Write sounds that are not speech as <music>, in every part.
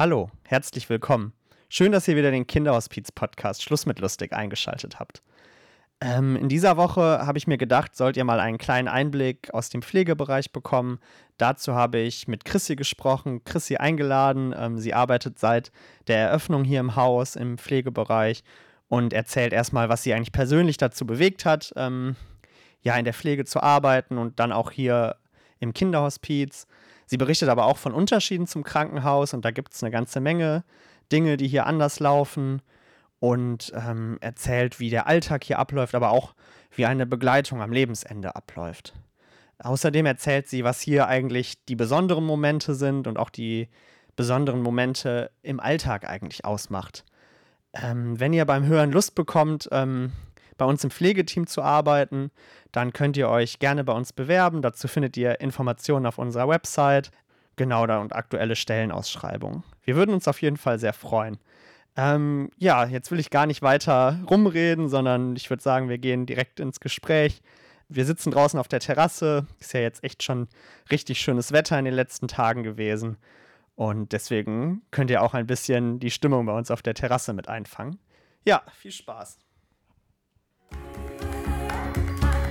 Hallo, herzlich willkommen. Schön, dass ihr wieder den Kinderhospiz-Podcast Schluss mit lustig eingeschaltet habt. Ähm, in dieser Woche habe ich mir gedacht, sollt ihr mal einen kleinen Einblick aus dem Pflegebereich bekommen. Dazu habe ich mit Chrissy gesprochen, Chrissy eingeladen. Ähm, sie arbeitet seit der Eröffnung hier im Haus im Pflegebereich und erzählt erstmal, was sie eigentlich persönlich dazu bewegt hat, ähm, ja, in der Pflege zu arbeiten und dann auch hier im Kinderhospiz. Sie berichtet aber auch von Unterschieden zum Krankenhaus und da gibt es eine ganze Menge Dinge, die hier anders laufen und ähm, erzählt, wie der Alltag hier abläuft, aber auch wie eine Begleitung am Lebensende abläuft. Außerdem erzählt sie, was hier eigentlich die besonderen Momente sind und auch die besonderen Momente im Alltag eigentlich ausmacht. Ähm, wenn ihr beim Hören Lust bekommt, ähm, bei uns im Pflegeteam zu arbeiten, dann könnt ihr euch gerne bei uns bewerben. Dazu findet ihr Informationen auf unserer Website, genau da und aktuelle Stellenausschreibungen. Wir würden uns auf jeden Fall sehr freuen. Ähm, ja, jetzt will ich gar nicht weiter rumreden, sondern ich würde sagen, wir gehen direkt ins Gespräch. Wir sitzen draußen auf der Terrasse. Ist ja jetzt echt schon richtig schönes Wetter in den letzten Tagen gewesen. Und deswegen könnt ihr auch ein bisschen die Stimmung bei uns auf der Terrasse mit einfangen. Ja, viel Spaß.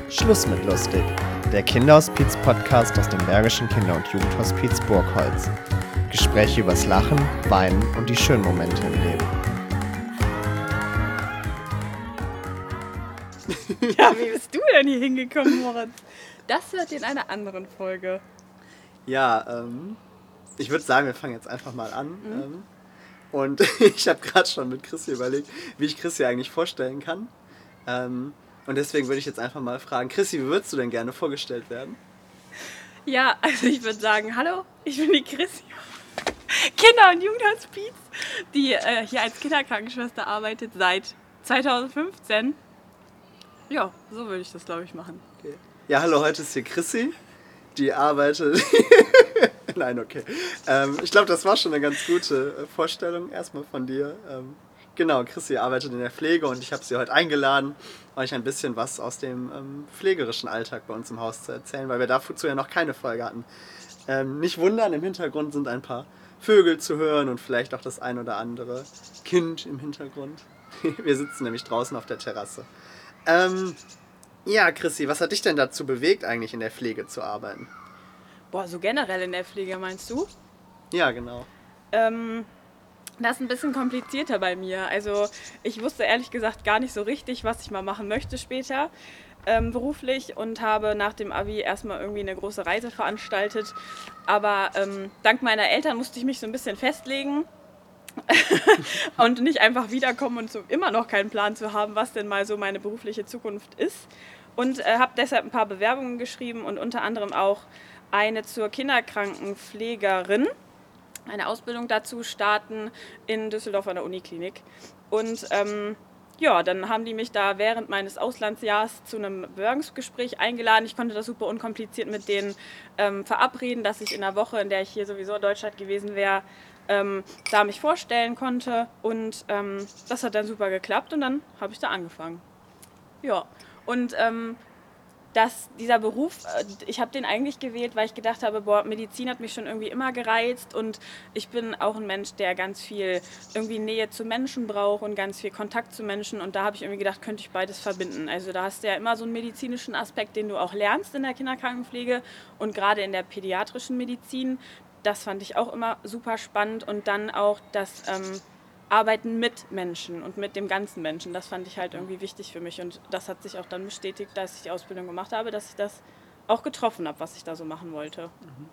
Schluss mit lustig. Der Kinderhospiz-Podcast aus dem Bergischen Kinder- und Jugendhospiz Burgholz. Gespräche übers Lachen, Weinen und die schönen Momente im Leben. <laughs> Ja, wie bist du denn hier hingekommen, Moritz? Das hört ihr in einer anderen Folge. Ja, ähm, ich würde sagen, wir fangen jetzt einfach mal an. Mhm. Ähm, und <laughs> ich habe gerade schon mit Chrissy überlegt, wie ich Chrissy eigentlich vorstellen kann. Ähm, und deswegen würde ich jetzt einfach mal fragen, Chrissy, wie würdest du denn gerne vorgestellt werden? Ja, also ich würde sagen, hallo, ich bin die Chrissy. Kinder- und Jugendhospiz, die äh, hier als Kinderkrankenschwester arbeitet seit 2015. Ja, so würde ich das, glaube ich, machen. Okay. Ja, hallo, heute ist hier Chrissy, die arbeitet. <laughs> Nein, okay. Ähm, ich glaube, das war schon eine ganz gute äh, Vorstellung erstmal von dir. Ähm, genau, Chrissy arbeitet in der Pflege und ich habe sie heute eingeladen, euch ein bisschen was aus dem ähm, pflegerischen Alltag bei uns im Haus zu erzählen, weil wir dazu ja noch keine Folge hatten. Ähm, nicht wundern, im Hintergrund sind ein paar Vögel zu hören und vielleicht auch das ein oder andere Kind im Hintergrund. <laughs> Wir sitzen nämlich draußen auf der Terrasse. Ähm, ja, Chrissy, was hat dich denn dazu bewegt, eigentlich in der Pflege zu arbeiten? Boah, so generell in der Pflege meinst du? Ja, genau. Ähm, das ist ein bisschen komplizierter bei mir. Also ich wusste ehrlich gesagt gar nicht so richtig, was ich mal machen möchte später ähm, beruflich und habe nach dem Abi erstmal irgendwie eine große Reise veranstaltet. Aber ähm, dank meiner Eltern musste ich mich so ein bisschen festlegen. <laughs> und nicht einfach wiederkommen und so immer noch keinen Plan zu haben, was denn mal so meine berufliche Zukunft ist. Und äh, habe deshalb ein paar Bewerbungen geschrieben und unter anderem auch eine zur Kinderkrankenpflegerin, eine Ausbildung dazu starten in Düsseldorf an der Uniklinik. Und ähm, ja, dann haben die mich da während meines Auslandsjahres zu einem Bewerbungsgespräch eingeladen. Ich konnte das super unkompliziert mit denen ähm, verabreden, dass ich in der Woche, in der ich hier sowieso in Deutschland gewesen wäre, ähm, da mich vorstellen konnte. Und ähm, das hat dann super geklappt und dann habe ich da angefangen. Ja, und ähm, dass dieser Beruf, äh, ich habe den eigentlich gewählt, weil ich gedacht habe, boah, Medizin hat mich schon irgendwie immer gereizt und ich bin auch ein Mensch, der ganz viel irgendwie Nähe zu Menschen braucht und ganz viel Kontakt zu Menschen und da habe ich irgendwie gedacht, könnte ich beides verbinden. Also da hast du ja immer so einen medizinischen Aspekt, den du auch lernst in der Kinderkrankenpflege und gerade in der pädiatrischen Medizin. Das fand ich auch immer super spannend und dann auch das ähm, Arbeiten mit Menschen und mit dem ganzen Menschen. Das fand ich halt irgendwie wichtig für mich. Und das hat sich auch dann bestätigt, dass ich die Ausbildung gemacht habe, dass ich das auch getroffen habe, was ich da so machen wollte. Mhm.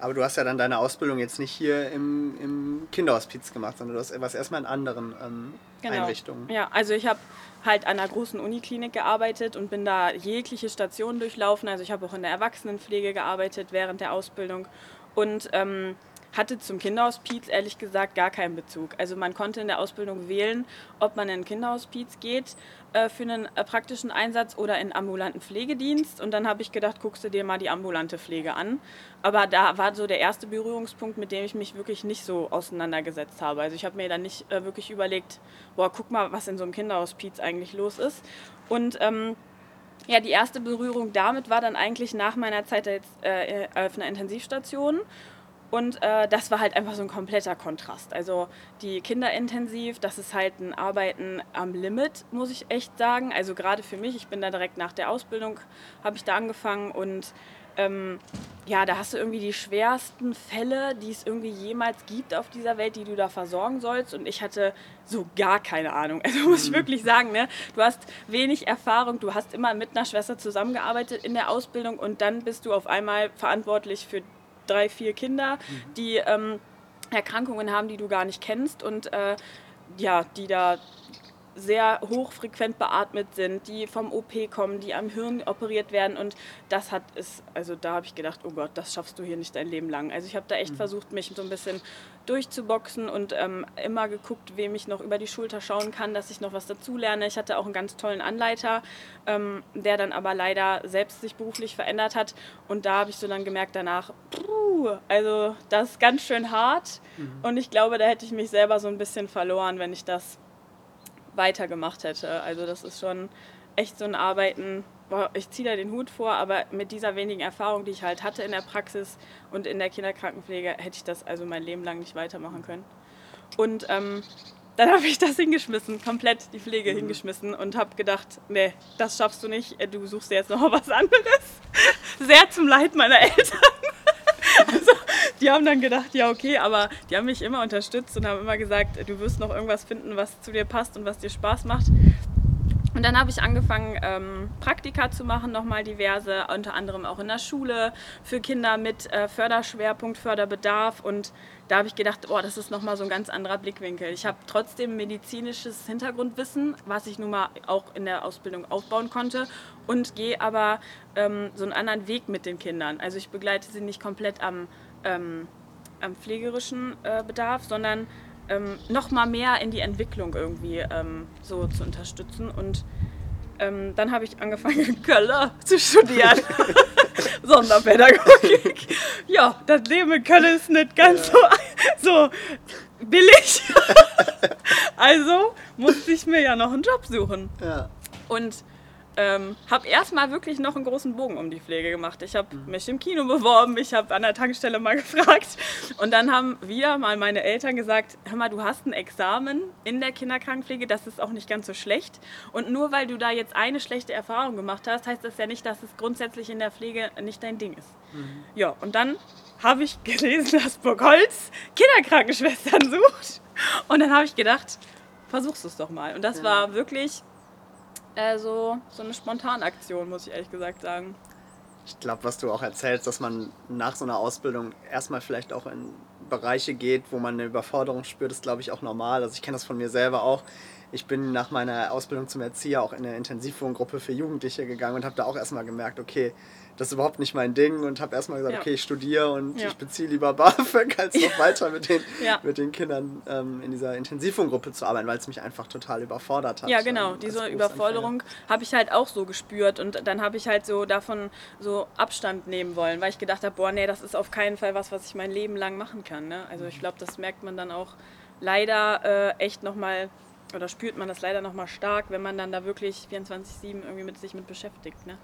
Aber du hast ja dann deine Ausbildung jetzt nicht hier im, im Kinderhospiz gemacht, sondern du hast etwas erstmal in anderen ähm, genau. Einrichtungen. Ja, also ich habe halt an einer großen Uniklinik gearbeitet und bin da jegliche Stationen durchlaufen. Also ich habe auch in der Erwachsenenpflege gearbeitet während der Ausbildung. Und ähm, hatte zum Kinderhospiz ehrlich gesagt gar keinen Bezug. Also man konnte in der Ausbildung wählen, ob man in ein Kinderhospiz geht äh, für einen äh, praktischen Einsatz oder in ambulanten Pflegedienst. Und dann habe ich gedacht, guckst du dir mal die ambulante Pflege an. Aber da war so der erste Berührungspunkt, mit dem ich mich wirklich nicht so auseinandergesetzt habe. Also ich habe mir dann nicht äh, wirklich überlegt, boah, guck mal, was in so einem Kinderhospiz eigentlich los ist. Und ähm, ja, die erste Berührung damit war dann eigentlich nach meiner Zeit jetzt, äh, auf einer Intensivstation Und äh, das war halt einfach so ein kompletter Kontrast. Also die Kinderintensiv, das ist halt ein Arbeiten am Limit, muss ich echt sagen. Also gerade für mich, ich bin da direkt nach der Ausbildung, habe ich da angefangen und ähm, ja, da hast du irgendwie die schwersten Fälle, die es irgendwie jemals gibt auf dieser Welt, die du da versorgen sollst. Und ich hatte so gar keine Ahnung. <laughs> Also muss ich mhm. wirklich sagen, ne? du hast wenig Erfahrung, du hast immer mit einer Schwester zusammengearbeitet in der Ausbildung und dann bist du auf einmal verantwortlich für drei, vier Kinder, mhm. die ähm, Erkrankungen haben, die du gar nicht kennst und äh, ja, die da sehr hochfrequent beatmet sind, die vom OP kommen, die am Hirn operiert werden. Und das hat es, also da habe ich gedacht, oh Gott, das schaffst du hier nicht dein Leben lang. Also ich habe da echt mhm. versucht, mich so ein bisschen durchzuboxen und ähm, immer geguckt, wem ich noch über die Schulter schauen kann, dass ich noch was dazulerne. Ich hatte auch einen ganz tollen Anleiter, ähm, der dann aber leider selbst sich beruflich verändert hat. Und da habe ich so dann gemerkt danach, also das ist ganz schön hart. Mhm. Und ich glaube, da hätte ich mich selber so ein bisschen verloren, wenn ich das weitergemacht hätte. Also das ist schon echt so ein Arbeiten, boah, ich ziehe da den Hut vor, aber mit dieser wenigen Erfahrung, die ich halt hatte in der Praxis und in der Kinderkrankenpflege, hätte ich das also mein Leben lang nicht weitermachen können. Und ähm, dann <laughs> habe ich das hingeschmissen, komplett die Pflege mhm. hingeschmissen und habe gedacht, nee, das schaffst du nicht, du suchst dir jetzt noch was anderes. <laughs> Sehr zum Leid meiner Eltern. Also, die haben dann gedacht, ja, okay, aber die haben mich immer unterstützt und haben immer gesagt, du wirst noch irgendwas finden, was zu dir passt und was dir Spaß macht. Und dann habe ich angefangen, ähm, Praktika zu machen, nochmal diverse, unter anderem auch in der Schule für Kinder mit äh, Förderschwerpunkt, Förderbedarf. Und da habe ich gedacht, oh, das ist nochmal so ein ganz anderer Blickwinkel. Ich habe trotzdem medizinisches Hintergrundwissen, was ich nun mal auch in der Ausbildung aufbauen konnte und gehe aber ähm, so einen anderen Weg mit den Kindern. Also ich begleite sie nicht komplett am ähm, am pflegerischen äh, Bedarf, sondern ähm, noch mal mehr in die Entwicklung irgendwie ähm, so zu unterstützen. Und ähm, dann habe ich angefangen <laughs> in Köln zu studieren. <laughs> Sonderpädagogik. Ja, das Leben in Köln ist nicht ganz ja. so, so billig. <laughs> also musste ich mir ja noch einen Job suchen. Ja. Und ähm, habe erstmal wirklich noch einen großen Bogen um die Pflege gemacht. Ich habe mhm. mich im Kino beworben, ich habe an der Tankstelle mal <laughs> gefragt und dann haben wieder mal meine Eltern gesagt, hör mal, du hast ein Examen in der Kinderkrankenpflege, das ist auch nicht ganz so schlecht und nur weil du da jetzt eine schlechte Erfahrung gemacht hast, heißt das ja nicht, dass es grundsätzlich in der Pflege nicht dein Ding ist. Mhm. Ja, und dann habe ich gelesen, dass Burgholz Kinderkrankenschwestern sucht und dann habe ich gedacht, versuchst du es doch mal. Und das ja. war wirklich äh, so, so eine Spontanaktion, muss ich ehrlich gesagt sagen. Ich glaube, was du auch erzählst, dass man nach so einer Ausbildung erstmal vielleicht auch in Bereiche geht, wo man eine Überforderung spürt, ist, glaube ich, auch normal. Also ich kenne das von mir selber auch. Ich bin nach meiner Ausbildung zum Erzieher auch in eine Intensivwohngruppe für Jugendliche gegangen und habe da auch erstmal gemerkt, okay, das ist überhaupt nicht mein Ding und habe erstmal gesagt, ja. okay, ich studiere und ja. ich beziehe lieber <laughs> BAföG, als noch weiter mit den, mit den Kindern ähm, in dieser Intensivwohngruppe zu arbeiten, weil es mich einfach total überfordert hat. Ja, genau, ähm, diese Überforderung habe ich halt auch so gespürt und dann habe ich halt so davon so Abstand nehmen wollen, weil ich gedacht habe, boah, nee, das ist auf keinen Fall was, was ich mein Leben lang machen kann. Ne? Also ich mhm. glaube, das merkt man dann auch leider äh, echt nochmal oder spürt man das leider nochmal stark, wenn man dann da wirklich 24-7 irgendwie mit sich mit beschäftigt. Ne?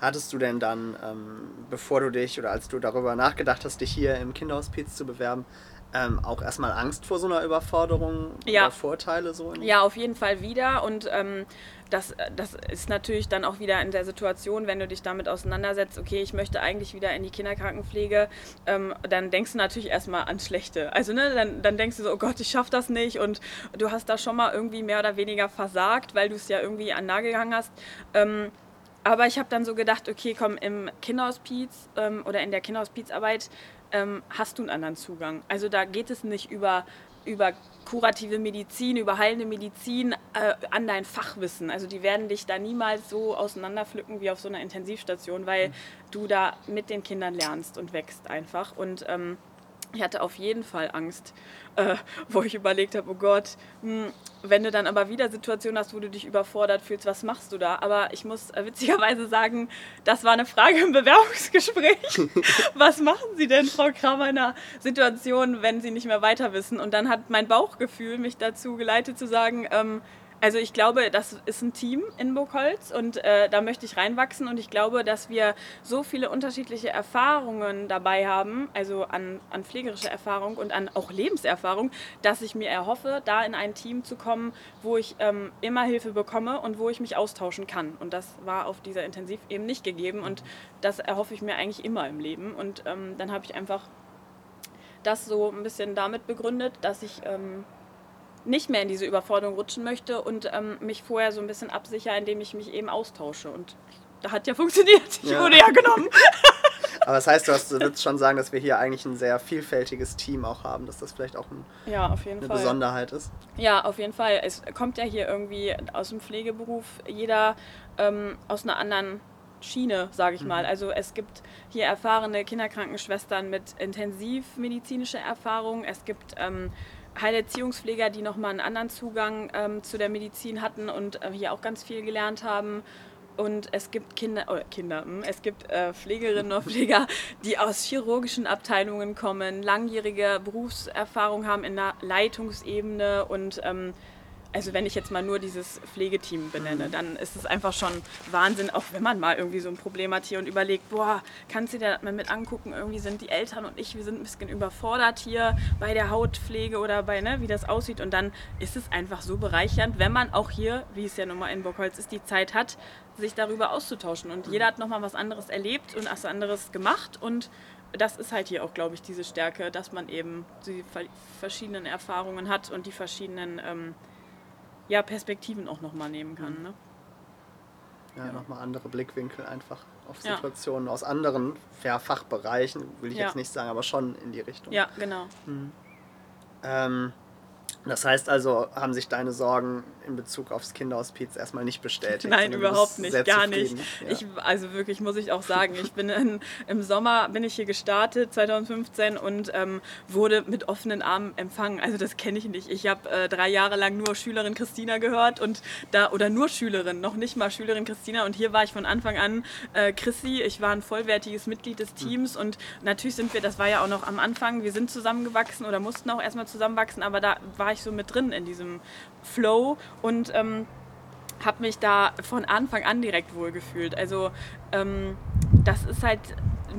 Hattest du denn dann, ähm, bevor du dich oder als du darüber nachgedacht hast, dich hier im Kinderhospiz zu bewerben, ähm, auch erstmal Angst vor so einer Überforderung ja. oder Vorteile so? ja, auf jeden Fall wieder. Und ähm, das, das ist natürlich dann auch wieder in der Situation, wenn du dich damit auseinandersetzt, okay, ich möchte eigentlich wieder in die Kinderkrankenpflege, ähm, dann denkst du natürlich erstmal ans Schlechte. Also ne, dann, dann denkst du so, oh Gott, ich schaffe das nicht und du hast da schon mal irgendwie mehr oder weniger versagt, weil du es ja irgendwie an Nagel gehangen hast. Ähm, aber ich habe dann so gedacht, okay, komm, im Kinderhospiz ähm, oder in der Kinderhospizarbeit ähm, hast du einen anderen Zugang. Also da geht es nicht über, über kurative Medizin, über heilende Medizin äh, an dein Fachwissen. Also die werden dich da niemals so auseinanderpflücken wie auf so einer Intensivstation, weil mhm. du da mit den Kindern lernst und wächst einfach. Und ähm, ich hatte auf jeden Fall Angst, äh, wo ich überlegt habe, oh Gott, mh, hm, wenn du dann aber wieder Situationen hast, wo du dich überfordert fühlst, was machst du da? Aber ich muss äh, witzigerweise sagen, das war eine Frage im <laughs> Bewerbungsgespräch. <laughs> was machen Sie denn, Frau Kramer, in einer Situation, wenn Sie nicht mehr weiter wissen? Und dann hat mein Bauchgefühl mich dazu geleitet zu sagen, ähm, Also ich glaube, das ist ein Team in Burgholz und äh, da möchte ich reinwachsen und ich glaube, dass wir so viele unterschiedliche Erfahrungen dabei haben, also an, an pflegerischer Erfahrung und an auch Lebenserfahrung, dass ich mir erhoffe, da in ein Team zu kommen, wo ich ähm, immer Hilfe bekomme und wo ich mich austauschen kann. Und das war auf dieser Intensiv eben nicht gegeben und das erhoffe ich mir eigentlich immer im Leben. Und ähm, dann habe ich einfach das so ein bisschen damit begründet, dass ich ähm, nicht mehr in diese Überforderung rutschen möchte und ähm, mich vorher so ein bisschen absichere, indem ich mich eben austausche. Und da hat ja funktioniert. Ich ja. wurde ja genommen. <laughs> Aber das heißt, du, hast, du würdest schon sagen, dass wir hier eigentlich ein sehr vielfältiges Team auch haben, dass das vielleicht auch ein, ja, eine Fall. Besonderheit ist. Ja, auf jeden Fall. Es kommt ja hier irgendwie aus dem Pflegeberuf jeder ähm, aus einer anderen Schiene, sage ich mhm. mal. Also es gibt hier erfahrene Kinderkrankenschwestern mit intensivmedizinischer Erfahrung. Es gibt ähm, Heilerziehungspfleger, die nochmal einen anderen Zugang ähm, zu der Medizin hatten und äh, hier auch ganz viel gelernt haben. Und es gibt Kinder, oh, Kinder, hm, es gibt äh, Pflegerinnen und Pfleger, die aus chirurgischen Abteilungen kommen, langjährige Berufserfahrung haben in der Leitungsebene und ähm, also wenn ich jetzt mal nur dieses Pflegeteam benenne, mhm. dann ist es einfach schon Wahnsinn, auch wenn man mal irgendwie so ein Problem hat hier und überlegt, boah, kannst du dir das mal mit angucken, irgendwie sind die Eltern und ich, wir sind ein bisschen überfordert hier bei der Hautpflege oder bei, ne, wie das aussieht und dann ist es einfach so bereichernd, wenn man auch hier, wie es ja nun mal in Burgholz ist, die Zeit hat, sich darüber auszutauschen und mhm. jeder hat nochmal was anderes erlebt und was anderes gemacht und das ist halt hier auch, glaube ich, diese Stärke, dass man eben die verschiedenen Erfahrungen hat und die verschiedenen ähm, ja, Perspektiven auch nochmal nehmen kann. Mhm. Ne? Ja, ja. nochmal andere Blickwinkel einfach auf Situationen ja. aus anderen ja, Fachbereichen, will ich ja. jetzt nicht sagen, aber schon in die Richtung. Ja, genau. Mhm. Ähm, das heißt also, haben sich deine Sorgen in Bezug aufs Kinderhospiz erstmal nicht bestätigt? Nein, überhaupt nicht, gar nicht. Ja. Ich, also wirklich muss ich auch sagen, ich bin in, im Sommer bin ich hier gestartet 2015 und ähm, wurde mit offenen Armen empfangen. Also das kenne ich nicht. Ich habe äh, drei Jahre lang nur Schülerin Christina gehört und da oder nur Schülerin, noch nicht mal Schülerin Christina und hier war ich von Anfang an äh, Chrissy. Ich war ein vollwertiges Mitglied des Teams mhm. und natürlich sind wir, das war ja auch noch am Anfang, wir sind zusammengewachsen oder mussten auch erstmal zusammenwachsen, aber da war ich so mit drin in diesem Flow und ähm, habe mich da von Anfang an direkt wohlgefühlt. Also ähm, das ist halt,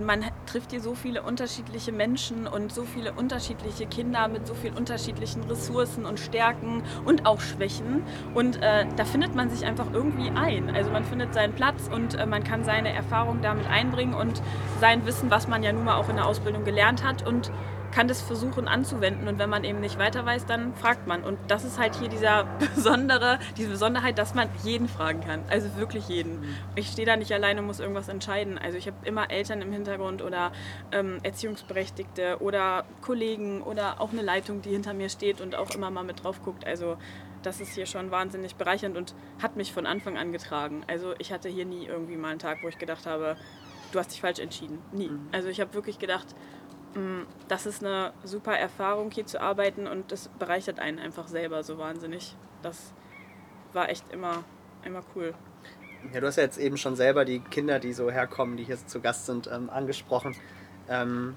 man trifft hier so viele unterschiedliche Menschen und so viele unterschiedliche Kinder mit so vielen unterschiedlichen Ressourcen und Stärken und auch Schwächen. Und äh, da findet man sich einfach irgendwie ein. Also man findet seinen Platz und äh, man kann seine Erfahrung damit einbringen und sein Wissen, was man ja nun mal auch in der Ausbildung gelernt hat und kann das versuchen anzuwenden und wenn man eben nicht weiter weiß, dann fragt man. Und das ist halt hier dieser <laughs> besondere, diese Besonderheit, dass man jeden fragen kann. Also wirklich jeden. Mhm. Ich stehe da nicht alleine und muss irgendwas entscheiden. Also ich habe immer Eltern im Hintergrund oder ähm, Erziehungsberechtigte oder Kollegen oder auch eine Leitung, die hinter mir steht und auch immer mal mit drauf guckt. Also das ist hier schon wahnsinnig bereichernd und hat mich von Anfang an getragen. Also ich hatte hier nie irgendwie mal einen Tag, wo ich gedacht habe, du hast dich falsch entschieden. Nie. Mhm. Also ich habe wirklich gedacht, das ist eine super Erfahrung, hier zu arbeiten und das bereichert einen einfach selber so wahnsinnig. Das war echt immer, immer cool. Ja, du hast ja jetzt eben schon selber die Kinder, die so herkommen, die hier zu Gast sind, ähm, angesprochen. Ähm,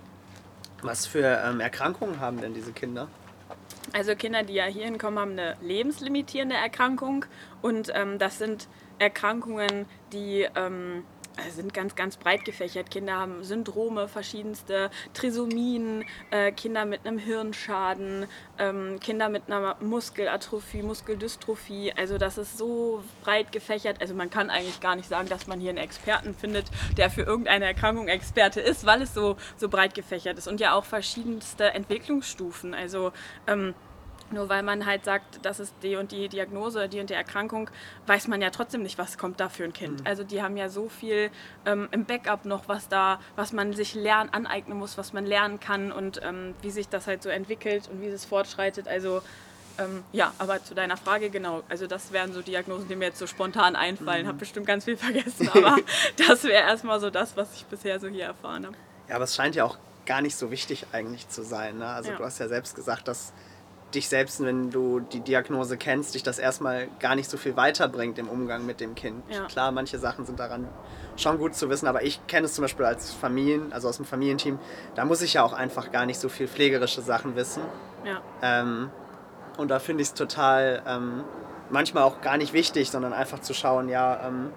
was für ähm, Erkrankungen haben denn diese Kinder? Also Kinder, die ja hier hinkommen, haben eine lebenslimitierende Erkrankung und ähm, das sind Erkrankungen, die ähm, sind ganz, ganz breit gefächert. Kinder haben Syndrome, verschiedenste Trisomien, äh, Kinder mit einem Hirnschaden, ähm, Kinder mit einer Muskelatrophie, Muskeldystrophie. Also das ist so breit gefächert. Also man kann eigentlich gar nicht sagen, dass man hier einen Experten findet, der für irgendeine Erkrankung Experte ist, weil es so, so breit gefächert ist. Und ja auch verschiedenste Entwicklungsstufen. Also ähm, nur weil man halt sagt, das ist die und die Diagnose, die und die Erkrankung, weiß man ja trotzdem nicht, was kommt da für ein Kind. Mhm. Also die haben ja so viel ähm, im Backup noch, was da, was man sich lernen, aneignen muss, was man lernen kann und ähm, wie sich das halt so entwickelt und wie es fortschreitet. Also ähm, ja, aber zu deiner Frage, genau. Also das wären so Diagnosen, die mir jetzt so spontan einfallen. Mhm. Habe bestimmt ganz viel vergessen, aber <laughs> das wäre erstmal so das, was ich bisher so hier erfahren habe. Ja, aber es scheint ja auch gar nicht so wichtig eigentlich zu sein. Ne? Also ja. du hast ja selbst gesagt, dass dich selbst, wenn du die Diagnose kennst, dich das erstmal gar nicht so viel weiterbringt im Umgang mit dem Kind. Ja. Klar, manche Sachen sind daran schon gut zu wissen, aber ich kenne es zum Beispiel als Familien, also aus dem Familienteam, da muss ich ja auch einfach gar nicht so viel pflegerische Sachen wissen. Ja. Ähm, und da finde ich es total ähm, manchmal auch gar nicht wichtig, sondern einfach zu schauen, ja, ähm,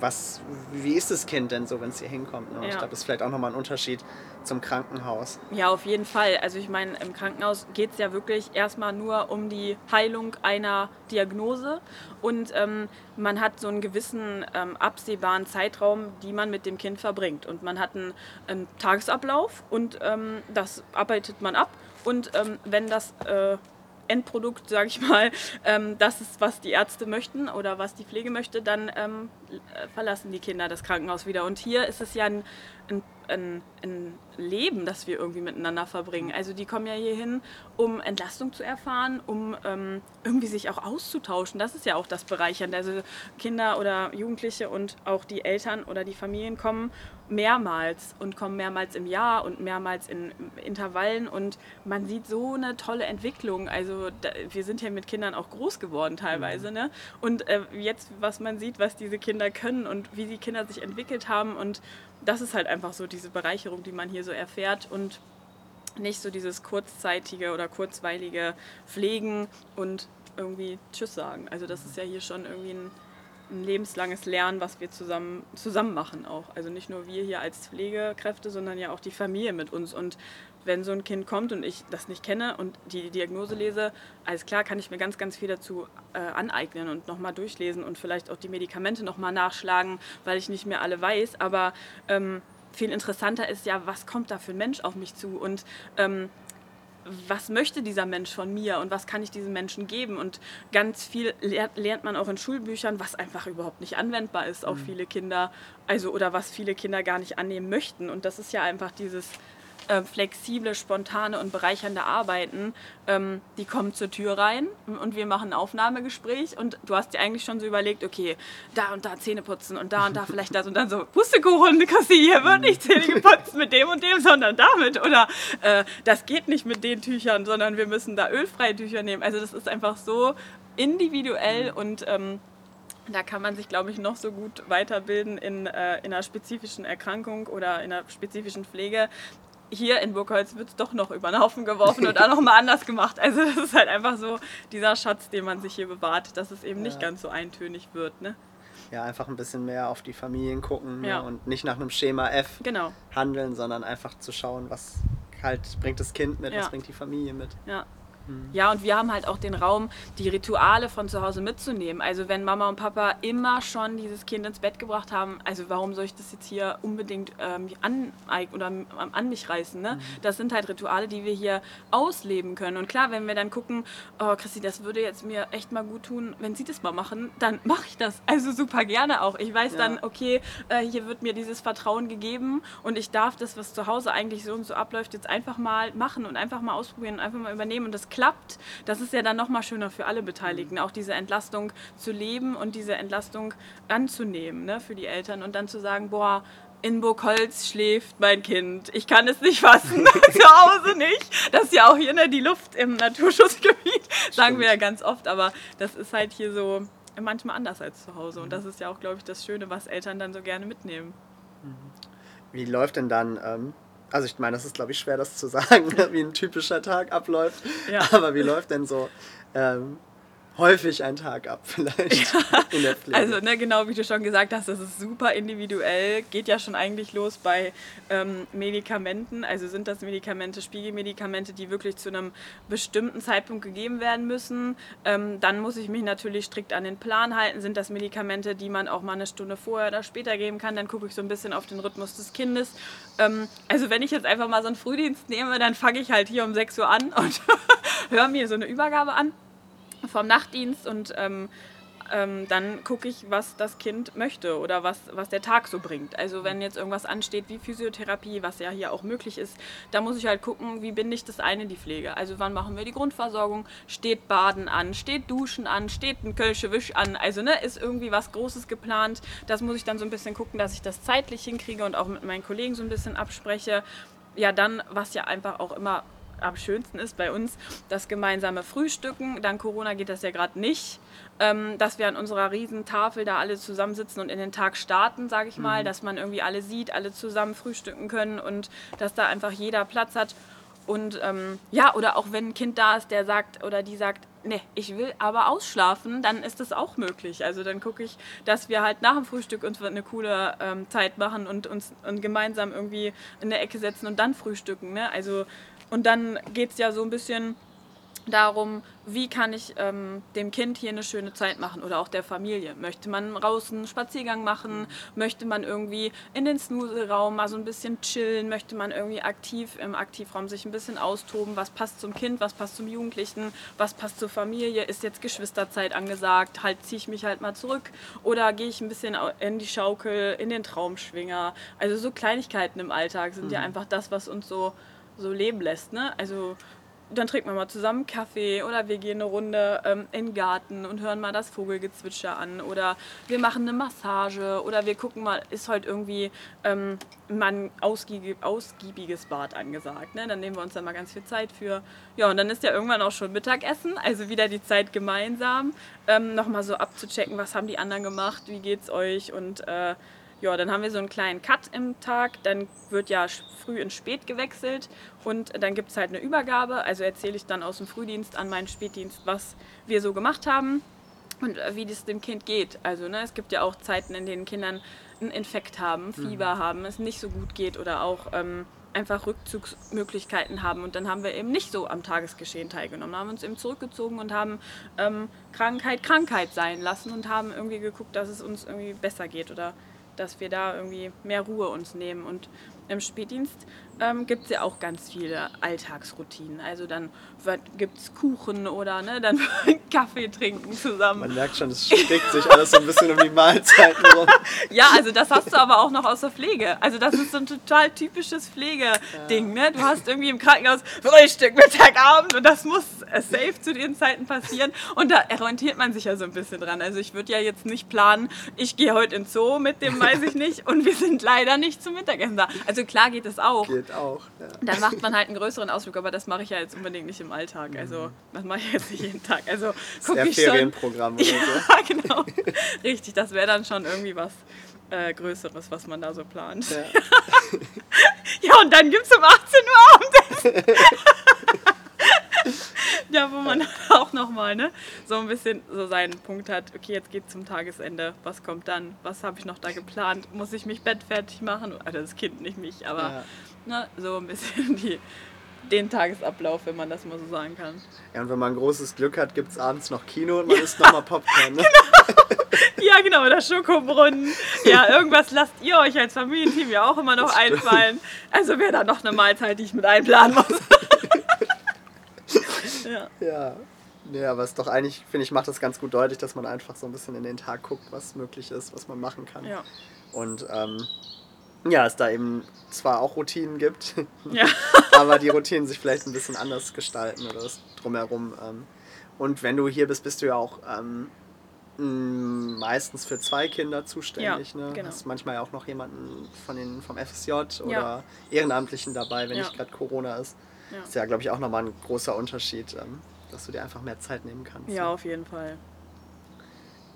was, wie ist das Kind denn so, wenn es hier hinkommt? Ne? Ja. Ich glaube, das ist vielleicht auch nochmal ein Unterschied zum Krankenhaus. Ja, auf jeden Fall. Also ich meine, im Krankenhaus geht es ja wirklich erstmal nur um die Heilung einer Diagnose und ähm, man hat so einen gewissen ähm, absehbaren Zeitraum, die man mit dem Kind verbringt. Und man hat einen, einen Tagesablauf und ähm, das arbeitet man ab. Und ähm, wenn das äh, Endprodukt, sage ich mal, ähm, das ist, was die Ärzte möchten oder was die Pflege möchte, dann ähm, äh, verlassen die Kinder das Krankenhaus wieder. Und hier ist es ja ein, ein, ein, ein, Leben, das wir irgendwie miteinander verbringen. Also die kommen ja hier hin, um Entlastung zu erfahren, um ähm, irgendwie sich auch auszutauschen. Das ist ja auch das Bereichernde. Also Kinder oder Jugendliche und auch die Eltern oder die Familien kommen, mehrmals und kommen mehrmals im Jahr und mehrmals in Intervallen und man sieht so eine tolle Entwicklung. Also da, wir sind ja mit Kindern auch groß geworden teilweise, mhm. ne? Und äh, jetzt, was man sieht, was diese Kinder können und wie die Kinder sich entwickelt haben und das ist halt einfach so diese Bereicherung, die man hier so erfährt und nicht so dieses kurzzeitige oder kurzweilige Pflegen und irgendwie Tschüss sagen. Also das ist ja hier schon irgendwie ein ein lebenslanges Lernen, was wir zusammen, zusammen machen auch. Also nicht nur wir hier als Pflegekräfte, sondern ja auch die Familie mit uns. Und wenn so ein Kind kommt und ich das nicht kenne und die Diagnose lese, alles klar, kann ich mir ganz, ganz viel dazu äh, aneignen und nochmal durchlesen und vielleicht auch die Medikamente nochmal nachschlagen, weil ich nicht mehr alle weiß. Aber ähm, viel interessanter ist ja, was kommt da für ein Mensch auf mich zu und ähm, was möchte dieser Mensch von mir und was kann ich diesem Menschen geben. Und ganz viel lernt man auch in Schulbüchern, was einfach überhaupt nicht anwendbar ist auf mhm. viele Kinder, also oder was viele Kinder gar nicht annehmen möchten. Und das ist ja einfach dieses äh, flexible, spontane und bereichernde Arbeiten, ähm, die kommen zur Tür rein und wir machen ein Aufnahmegespräch und du hast dir eigentlich schon so überlegt, okay, da und da Zähne putzen und da und da vielleicht das und dann so, Pustekuchen, Chrissy, hier wird nicht Zähne geputzt mit dem und dem, sondern damit oder äh, das geht nicht mit den Tüchern, sondern wir müssen da ölfreie Tücher nehmen. Also das ist einfach so individuell und ähm, da kann man sich, glaube ich, noch so gut weiterbilden in, äh, in einer spezifischen Erkrankung oder in einer spezifischen Pflege, hier in Burgholz wird es doch noch über den Haufen geworfen und auch noch mal anders gemacht. Also das ist halt einfach so dieser Schatz, den man sich hier bewahrt, dass es eben ja. nicht ganz so eintönig wird. Ne? Ja, einfach ein bisschen mehr auf die Familien gucken ne? ja. ne? und nicht nach einem Schema F genau. handeln, sondern einfach zu schauen, was halt bringt das Kind mit, ja. was bringt die Familie mit. Ja, Mhm. Ja, und wir haben halt auch den Raum, die Rituale von zu Hause mitzunehmen. Also wenn Mama und Papa immer schon dieses Kind ins Bett gebracht haben, also warum soll ich das jetzt hier unbedingt ähm, an, oder an mich reißen? Ne? Mhm. Das sind halt Rituale, die wir hier ausleben können. Und klar, wenn wir dann gucken, oh Christi, das würde jetzt mir echt mal gut tun, wenn sie das mal machen, dann mache ich das. Also super gerne auch. Ich weiß ja. dann, okay, äh, hier wird mir dieses Vertrauen gegeben und ich darf das, was zu Hause eigentlich so und so abläuft, jetzt einfach mal machen und einfach mal ausprobieren und einfach mal übernehmen. Und das klappt, das ist ja dann nochmal schöner für alle Beteiligten, auch diese Entlastung zu leben und diese Entlastung anzunehmen ne, für die Eltern und dann zu sagen, boah, in Burgholz schläft mein Kind. Ich kann es nicht fassen, <laughs> zu Hause nicht. Das ist ja auch hier ne, die Luft im Naturschutzgebiet, <laughs> sagen Stimmt. wir ja ganz oft, aber das ist halt hier so manchmal anders als zu Hause. Und das ist ja auch, glaube ich, das Schöne, was Eltern dann so gerne mitnehmen. Wie läuft denn dann ähm, also ich meine, das ist, glaube ich, schwer, das zu sagen, <laughs> wie ein typischer Tag abläuft. Ja. Aber wie läuft denn so ähm, häufig ein Tag ab, <laughs> vielleicht ja. Also, ne, genau wie du schon gesagt hast, das ist super individuell. Geht ja schon eigentlich los bei ähm, Medikamenten. Also sind das Medikamente, Spiegelmedikamente, die wirklich zu einem bestimmten Zeitpunkt gegeben werden müssen. Ähm, dann muss ich mich natürlich strikt an den Plan halten. Sind das Medikamente, die man auch mal eine Stunde vorher oder später geben kann? Dann gucke ich so ein bisschen auf den Rhythmus des Kindes. Ähm, also wenn ich jetzt einfach mal so einen Frühdienst nehme, dann fange ich halt hier um 6 Uhr an und <laughs> höre mir so eine Übergabe an vom Nachtdienst und ähm, ähm, dann gucke ich, was das Kind möchte oder was, was der Tag so bringt. Also wenn jetzt irgendwas ansteht wie Physiotherapie, was ja hier auch möglich ist, da muss ich halt gucken, wie binde ich das ein in die Pflege. Also wann machen wir die Grundversorgung? Steht Baden an? Steht Duschen an? Steht ein Kölsche Wisch an? Also ne, ist irgendwie was Großes geplant. Das muss ich dann so ein bisschen gucken, dass ich das zeitlich hinkriege und auch mit meinen Kollegen so ein bisschen abspreche. Ja, dann, was ja einfach auch immer am schönsten ist bei uns das gemeinsame Frühstücken. Dank Corona geht das ja gerade nicht, ähm, dass wir an unserer Riesentafel da alle zusammensitzen und in den Tag starten, sage ich mal, mhm. dass man irgendwie alle sieht, alle zusammen frühstücken können und dass da einfach jeder Platz hat. Und ähm, ja, oder auch wenn ein Kind da ist, der sagt oder die sagt, nee, ich will aber ausschlafen, dann ist das auch möglich. Also dann gucke ich, dass wir halt nach dem Frühstück uns eine coole ähm, Zeit machen und uns und gemeinsam irgendwie in der Ecke setzen und dann frühstücken. Ne? Also, und dann geht es ja so ein bisschen darum, wie kann ich ähm, dem Kind hier eine schöne Zeit machen oder auch der Familie. Möchte man draußen einen Spaziergang machen? Möchte man irgendwie in den Snooze-Raum mal so ein bisschen chillen? Möchte man irgendwie aktiv im Aktivraum sich ein bisschen austoben? Was passt zum Kind? Was passt zum Jugendlichen? Was passt zur Familie? Ist jetzt Geschwisterzeit angesagt? Halt ziehe ich mich halt mal zurück? Oder gehe ich ein bisschen in die Schaukel, in den Traumschwinger? Also so Kleinigkeiten im Alltag sind mhm. ja einfach das, was uns so so leben lässt. Ne? Also dann trinken wir mal zusammen Kaffee oder wir gehen eine Runde ähm, in den Garten und hören mal das Vogelgezwitscher an oder wir machen eine Massage oder wir gucken mal, ist heute irgendwie ähm, mal ein ausgiebig, ausgiebiges Bad angesagt. Ne? Dann nehmen wir uns da mal ganz viel Zeit für. Ja, und dann ist ja irgendwann auch schon Mittagessen, also wieder die Zeit gemeinsam, ähm, nochmal so abzuchecken, was haben die anderen gemacht, wie geht's euch und äh, ja, dann haben wir so einen kleinen Cut im Tag. Dann wird ja früh in spät gewechselt und dann gibt es halt eine Übergabe. Also erzähle ich dann aus dem Frühdienst an meinen Spätdienst, was wir so gemacht haben und äh, wie das dem Kind geht. Also ne, es gibt ja auch Zeiten, in denen Kindern einen Infekt haben, Fieber mhm. haben, es nicht so gut geht oder auch ähm, einfach Rückzugsmöglichkeiten haben. Und dann haben wir eben nicht so am Tagesgeschehen teilgenommen, haben uns eben zurückgezogen und haben ähm, Krankheit Krankheit sein lassen und haben irgendwie geguckt, dass es uns irgendwie besser geht oder dass wir da irgendwie mehr Ruhe uns nehmen. Und im Spätdienst ähm, gibt es ja auch ganz viele Alltagsroutinen. Also dann gibt es Kuchen oder ne, dann <laughs> Kaffee trinken zusammen. Man merkt schon, es steckt sich alles so ein bisschen um die Mahlzeiten rum. <laughs> ja, also das hast du aber auch noch aus der Pflege. Also das ist so ein total typisches Pflegeding. Ja. Ne? Du hast irgendwie im Krankenhaus Frühstück, Mittag, Abend und das muss safe zu den Zeiten passieren. Und da orientiert man sich ja so ein bisschen dran. Also ich würde ja jetzt nicht planen, ich gehe heute ins Zoo mit dem, weiß ich nicht, und wir sind leider nicht zum Mittagessen da. Also klar geht es auch. Geht auch. Ja. Dann macht man halt einen größeren Ausflug, aber das mache ich ja jetzt unbedingt nicht im Alltag. Also mhm. das mache ich jetzt nicht jeden Tag. Also gucke ich Ferienprogramm schon. <laughs> Ja, genau. Richtig, das wäre dann schon irgendwie was äh, Größeres, was man da so plant. Ja, <laughs> ja und dann gibt es um 18 Uhr Abendessen. <laughs> <laughs> ja, wo man <laughs> auch nochmal ne, so ein bisschen so seinen Punkt hat, okay, jetzt geht zum Tagesende, was kommt dann? Was habe ich noch da geplant? Muss ich mich bettfertig machen? Also das Kind nicht mich, aber ja. ne, so ein bisschen die, den Tagesablauf, wenn man das mal so sagen kann. Ja, und wenn man großes Glück hat, gibt es abends noch Kino und man ja. isst nochmal Popcorn. Ne? <laughs> Genau. Ja, genau, oder Schokobrunnen. Ja, irgendwas lasst ihr euch als Familienteam ja auch immer noch einfallen. Also wäre da noch eine Mahlzeit, die ich mit einplanen muss. Ja. ja. Nee, aber es ist doch eigentlich, finde ich, macht das ganz gut deutlich, dass man einfach so ein bisschen in den Tag guckt, was möglich ist, was man machen kann. Ja. Und ähm, ja, es da eben zwar auch Routinen gibt, <laughs> ja. aber die Routinen sich vielleicht ein bisschen anders gestalten oder das drumherum. Ähm. Und wenn du hier bist, bist du ja auch ähm, meistens für zwei Kinder zuständig. Ja, ne? genau. Hast manchmal ja auch noch jemanden von den, vom FSJ oder ja. Ehrenamtlichen dabei, wenn ja. nicht gerade Corona ist. Ja. Ist ja, glaube ich, auch nochmal ein großer Unterschied, ähm, dass du dir einfach mehr Zeit nehmen kannst. Ja, auf jeden Fall.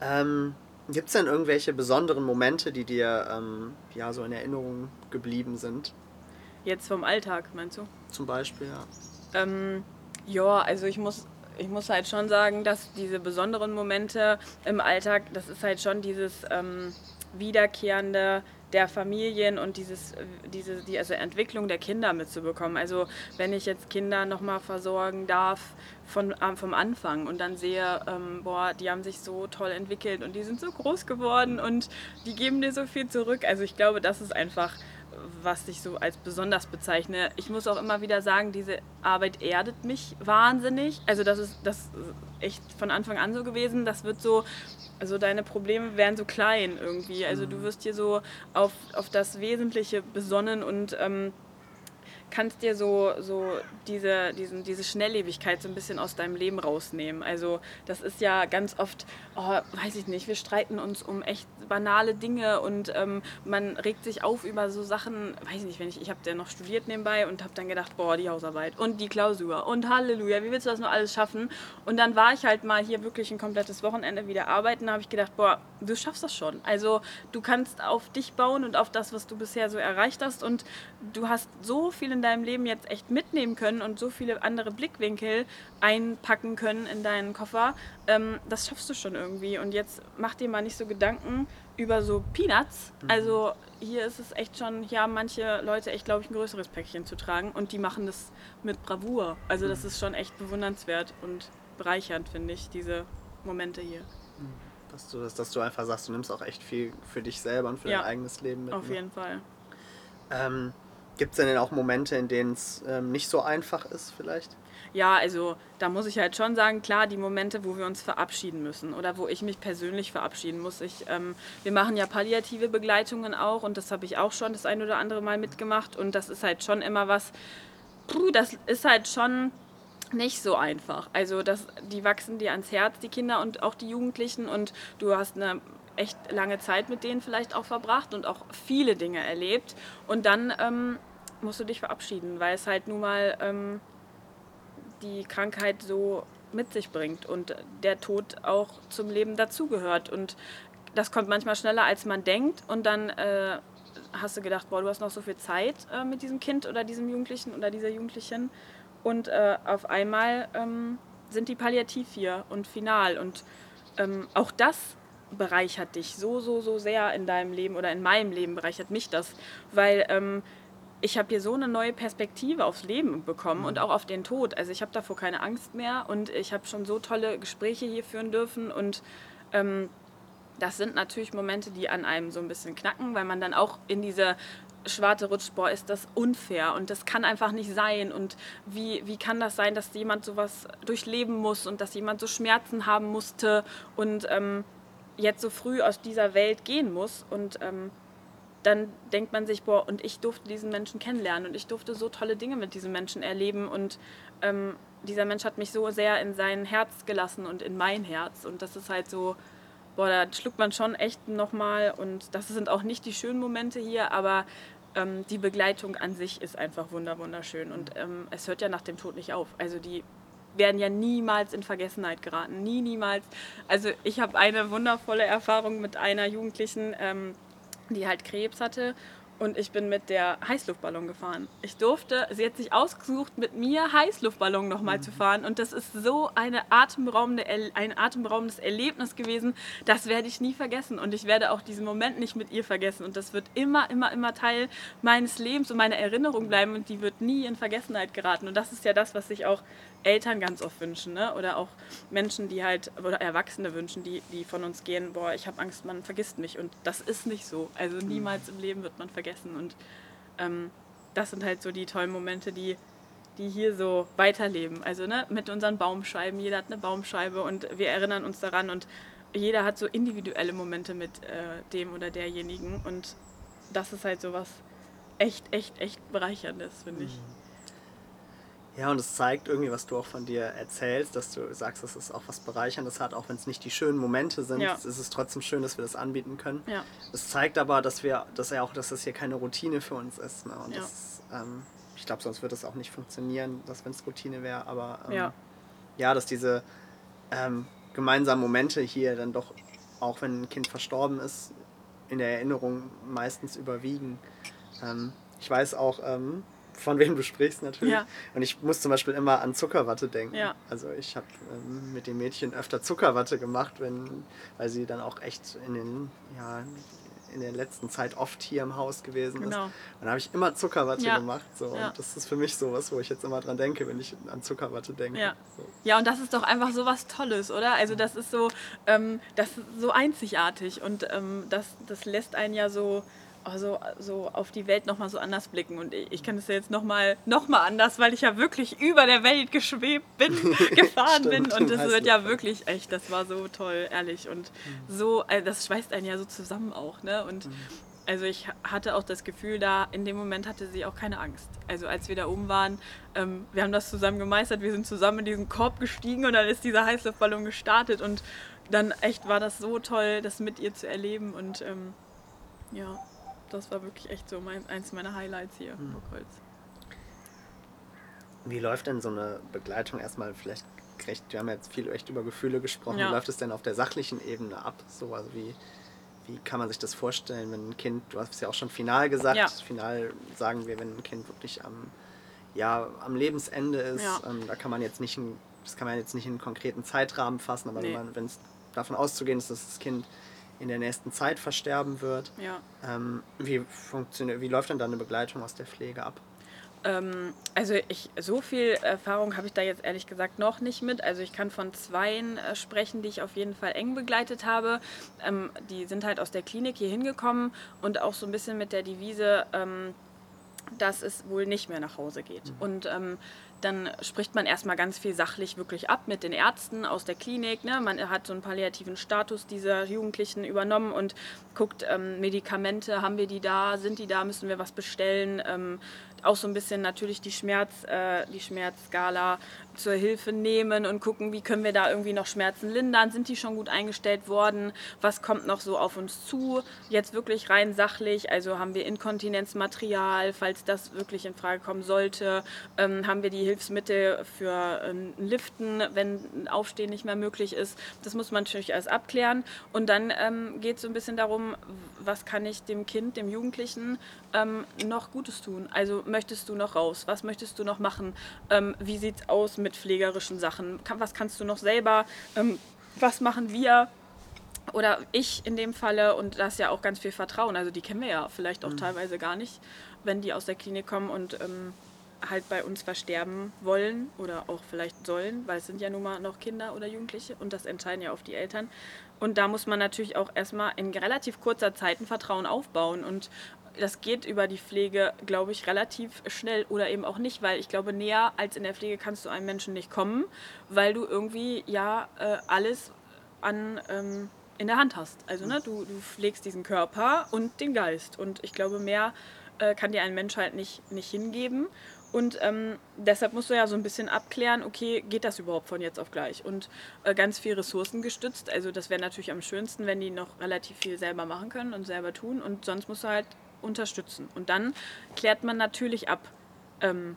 Ähm, Gibt es denn irgendwelche besonderen Momente, die dir ähm, ja, so in Erinnerung geblieben sind? Jetzt vom Alltag, meinst du? Zum Beispiel, ja. Ähm, ja, also ich muss, ich muss halt schon sagen, dass diese besonderen Momente im Alltag, das ist halt schon dieses ähm, wiederkehrende der Familien und dieses, diese, die also Entwicklung der Kinder mitzubekommen. Also wenn ich jetzt Kinder nochmal versorgen darf von, vom Anfang und dann sehe, ähm, boah, die haben sich so toll entwickelt und die sind so groß geworden und die geben dir so viel zurück. Also ich glaube, das ist einfach was ich so als besonders bezeichne. Ich muss auch immer wieder sagen, diese Arbeit erdet mich wahnsinnig. Also das ist das ist echt von Anfang an so gewesen. Das wird so also deine Probleme wären so klein irgendwie. Also du mhm. wirst hier so auf, auf das Wesentliche besonnen und ähm, kannst dir so, so diese, diesen, diese Schnelllebigkeit so ein bisschen aus deinem Leben rausnehmen. Also das ist ja ganz oft, oh, weiß ich nicht, wir streiten uns um echt banale Dinge und ähm, man regt sich auf über so Sachen, weiß ich nicht, wenn ich, ich habe ja noch studiert nebenbei und habe dann gedacht, boah, die Hausarbeit und die Klausur und Halleluja, wie willst du das nur alles schaffen? Und dann war ich halt mal hier wirklich ein komplettes Wochenende wieder arbeiten, da habe ich gedacht, boah, du schaffst das schon. Also du kannst auf dich bauen und auf das, was du bisher so erreicht hast und du hast so viele in deinem Leben jetzt echt mitnehmen können und so viele andere Blickwinkel einpacken können in deinen Koffer, ähm, das schaffst du schon irgendwie. Und jetzt mach dir mal nicht so Gedanken über so Peanuts. Mhm. Also hier ist es echt schon, hier haben manche Leute echt, glaube ich, ein größeres Päckchen zu tragen und die machen das mit Bravour. Also das mhm. ist schon echt bewundernswert und bereichernd, finde ich, diese Momente hier. Mhm. Dass du, dass, dass du einfach sagst, du nimmst auch echt viel für dich selber und für ja, dein eigenes Leben mit. Auf ne? jeden Fall. Ähm, Gibt es denn auch Momente, in denen es ähm, nicht so einfach ist vielleicht? Ja, also da muss ich halt schon sagen, klar, die Momente, wo wir uns verabschieden müssen oder wo ich mich persönlich verabschieden muss. Ich, ähm, wir machen ja palliative Begleitungen auch und das habe ich auch schon das ein oder andere Mal mitgemacht und das ist halt schon immer was, puh, das ist halt schon nicht so einfach. Also das, die wachsen dir ans Herz, die Kinder und auch die Jugendlichen und du hast eine echt lange Zeit mit denen vielleicht auch verbracht und auch viele Dinge erlebt und dann ähm, musst du dich verabschieden, weil es halt nun mal ähm, die Krankheit so mit sich bringt und der Tod auch zum Leben dazugehört. Und das kommt manchmal schneller als man denkt. Und dann äh, hast du gedacht, boah, du hast noch so viel Zeit äh, mit diesem Kind oder diesem Jugendlichen oder dieser Jugendlichen. Und äh, auf einmal ähm, sind die palliativ hier und final. Und ähm, auch das bereichert dich so, so, so sehr in deinem Leben oder in meinem Leben bereichert mich das, weil ähm, ich habe hier so eine neue Perspektive aufs Leben bekommen mhm. und auch auf den Tod. Also ich habe davor keine Angst mehr und ich habe schon so tolle Gespräche hier führen dürfen und ähm, das sind natürlich Momente, die an einem so ein bisschen knacken, weil man dann auch in diese Schwarte rutscht, boah, ist das unfair und das kann einfach nicht sein und wie, wie kann das sein, dass jemand sowas durchleben muss und dass jemand so Schmerzen haben musste und ähm, jetzt so früh aus dieser Welt gehen muss und ähm, dann denkt man sich, boah, und ich durfte diesen Menschen kennenlernen und ich durfte so tolle Dinge mit diesem Menschen erleben und ähm, dieser Mensch hat mich so sehr in sein Herz gelassen und in mein Herz und das ist halt so, boah, da schluckt man schon echt nochmal und das sind auch nicht die schönen Momente hier, aber ähm, die Begleitung an sich ist einfach wunderschön und ähm, es hört ja nach dem Tod nicht auf. Also die werden ja niemals in Vergessenheit geraten, nie, niemals. Also ich habe eine wundervolle Erfahrung mit einer Jugendlichen, ähm, die halt Krebs hatte und ich bin mit der Heißluftballon gefahren. Ich durfte, sie hat sich ausgesucht, mit mir Heißluftballon nochmal mhm. zu fahren. Und das ist so eine atemberaubende, ein atemberaubendes Erlebnis gewesen. Das werde ich nie vergessen. Und ich werde auch diesen Moment nicht mit ihr vergessen. Und das wird immer, immer, immer Teil meines Lebens und meiner Erinnerung bleiben. Und die wird nie in Vergessenheit geraten. Und das ist ja das, was sich auch Eltern ganz oft wünschen. Ne? Oder auch Menschen, die halt, oder Erwachsene wünschen, die, die von uns gehen, boah, ich habe Angst, man vergisst mich. Und das ist nicht so. Also mhm. niemals im Leben wird man vergessen vergessen. Und ähm, das sind halt so die tollen Momente, die, die hier so weiterleben. Also ne, mit unseren Baumscheiben, jeder hat eine Baumscheibe und wir erinnern uns daran und jeder hat so individuelle Momente mit äh, dem oder derjenigen und das ist halt so was echt, echt, echt bereicherndes, finde ich. Mhm. Ja, und es zeigt irgendwie, was du auch von dir erzählst, dass du sagst, dass es auch was Bereicherndes hat, auch wenn es nicht die schönen Momente sind, ja. ist es trotzdem schön, dass wir das anbieten können. Ja. Es zeigt aber, dass wir, dass ja auch, dass das hier keine Routine für uns ist. Ne? Und ja. das, ähm, ich glaube, sonst würde es auch nicht funktionieren, dass wenn es Routine wäre. Aber ähm, ja. ja, dass diese ähm, gemeinsamen Momente hier dann doch, auch wenn ein Kind verstorben ist, in der Erinnerung meistens überwiegen. Ähm, ich weiß auch, ähm, von wem du sprichst natürlich. Ja. Und ich muss zum Beispiel immer an Zuckerwatte denken. Ja. Also ich habe ähm, mit den Mädchen öfter Zuckerwatte gemacht, wenn, weil sie dann auch echt in den, ja, in der letzten Zeit oft hier im Haus gewesen genau. ist. Und da habe ich immer Zuckerwatte ja. gemacht. So. Ja. Und das ist für mich sowas, wo ich jetzt immer dran denke, wenn ich an Zuckerwatte denke. Ja, so. ja und das ist doch einfach so was Tolles, oder? Also das ist so, ähm, das ist so einzigartig und ähm, das, das lässt einen ja so also, so auf die Welt nochmal so anders blicken. Und ich, ich kann das ja jetzt nochmal noch mal anders, weil ich ja wirklich über der Welt geschwebt bin, <laughs> gefahren bin. Und das wird ja wirklich echt, das war so toll, ehrlich. Und mhm. so, also das schweißt einen ja so zusammen auch. Ne? Und mhm. also ich hatte auch das Gefühl, da in dem Moment hatte sie auch keine Angst. Also als wir da oben waren, ähm, wir haben das zusammen gemeistert, wir sind zusammen in diesen Korb gestiegen und dann ist dieser Heißluftballon gestartet. Und dann echt war das so toll, das mit ihr zu erleben. Und ähm, ja das war wirklich echt so mein, eins meiner Highlights hier mhm. Burgholz. Wie läuft denn so eine Begleitung erstmal vielleicht gerecht? Wir haben jetzt viel echt über Gefühle gesprochen. Ja. Wie läuft es denn auf der sachlichen Ebene ab? So, also wie, wie kann man sich das vorstellen, wenn ein Kind, du hast es ja auch schon final gesagt, ja. final sagen wir, wenn ein Kind wirklich am ja am Lebensende ist. Ja. Ähm, da kann man jetzt nicht, in, das kann man jetzt nicht in einen konkreten Zeitrahmen fassen, aber nee. wenn es davon auszugehen ist, dass das Kind in der nächsten Zeit versterben wird. Ja. Ähm, wie, funktioniert, wie läuft denn dann eine Begleitung aus der Pflege ab? Ähm, also ich, so viel Erfahrung habe ich da jetzt ehrlich gesagt noch nicht mit. Also ich kann von zweien äh, sprechen, die ich auf jeden Fall eng begleitet habe. Ähm, die sind halt aus der Klinik hier hingekommen und auch so ein bisschen mit der Devise, ähm, dass es wohl nicht mehr nach Hause geht. Mhm. Und ähm, dann spricht man erstmal ganz viel sachlich wirklich ab mit den Ärzten aus der Klinik. Ne? Man hat so einen palliativen Status dieser Jugendlichen übernommen und guckt, ähm, Medikamente, haben wir die da, sind die da, müssen wir was bestellen. Ähm, auch so ein bisschen natürlich die, Schmerz, äh, die Schmerzskala zur Hilfe nehmen und gucken, wie können wir da irgendwie noch Schmerzen lindern, sind die schon gut eingestellt worden, was kommt noch so auf uns zu, jetzt wirklich rein sachlich, also haben wir Inkontinenzmaterial, falls das wirklich in Frage kommen sollte, ähm, haben wir die Hilfsmittel für ähm, Liften, wenn Aufstehen nicht mehr möglich ist, das muss man natürlich alles abklären. Und dann ähm, geht es so ein bisschen darum, was kann ich dem Kind, dem Jugendlichen ähm, noch Gutes tun, also möchtest du noch raus, was möchtest du noch machen, ähm, wie sieht es aus mit pflegerischen Sachen? Was kannst du noch selber? Ähm, was machen wir? Oder ich in dem Falle, und das ist ja auch ganz viel Vertrauen, also die kennen wir ja vielleicht auch mhm. teilweise gar nicht, wenn die aus der Klinik kommen und ähm, halt bei uns versterben wollen oder auch vielleicht sollen, weil es sind ja nun mal noch Kinder oder Jugendliche und das entscheiden ja oft die Eltern. Und da muss man natürlich auch erstmal in relativ kurzer Zeit ein Vertrauen aufbauen und das geht über die Pflege, glaube ich, relativ schnell oder eben auch nicht, weil ich glaube, näher als in der Pflege kannst du einem Menschen nicht kommen, weil du irgendwie ja äh, alles an, ähm, in der Hand hast. Also ne, du, du pflegst diesen Körper und den Geist. Und ich glaube, mehr äh, kann dir ein Mensch halt nicht, nicht hingeben. Und ähm, deshalb musst du ja so ein bisschen abklären, okay, geht das überhaupt von jetzt auf gleich? Und äh, ganz viel Ressourcen gestützt. Also das wäre natürlich am schönsten, wenn die noch relativ viel selber machen können und selber tun. Und sonst musst du halt unterstützen. Und dann klärt man natürlich ab, ähm,